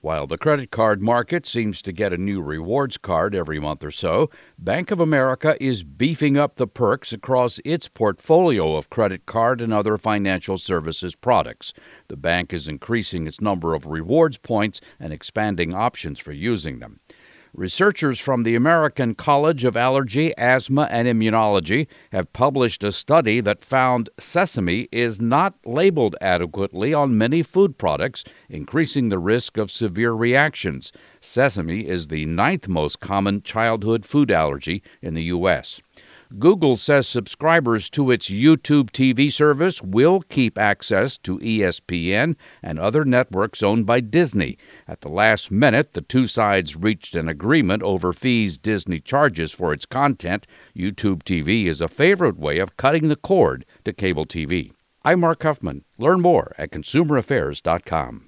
While the credit card market seems to get a new rewards card every month or so, Bank of America is beefing up the perks across its portfolio of credit card and other financial services products. The bank is increasing its number of rewards points and expanding options for using them. Researchers from the American College of Allergy, Asthma, and Immunology have published a study that found sesame is not labeled adequately on many food products, increasing the risk of severe reactions. Sesame is the ninth most common childhood food allergy in the U.S. Google says subscribers to its YouTube TV service will keep access to ESPN and other networks owned by Disney. At the last minute, the two sides reached an agreement over fees Disney charges for its content. YouTube TV is a favorite way of cutting the cord to cable TV. I'm Mark Huffman. Learn more at consumeraffairs.com.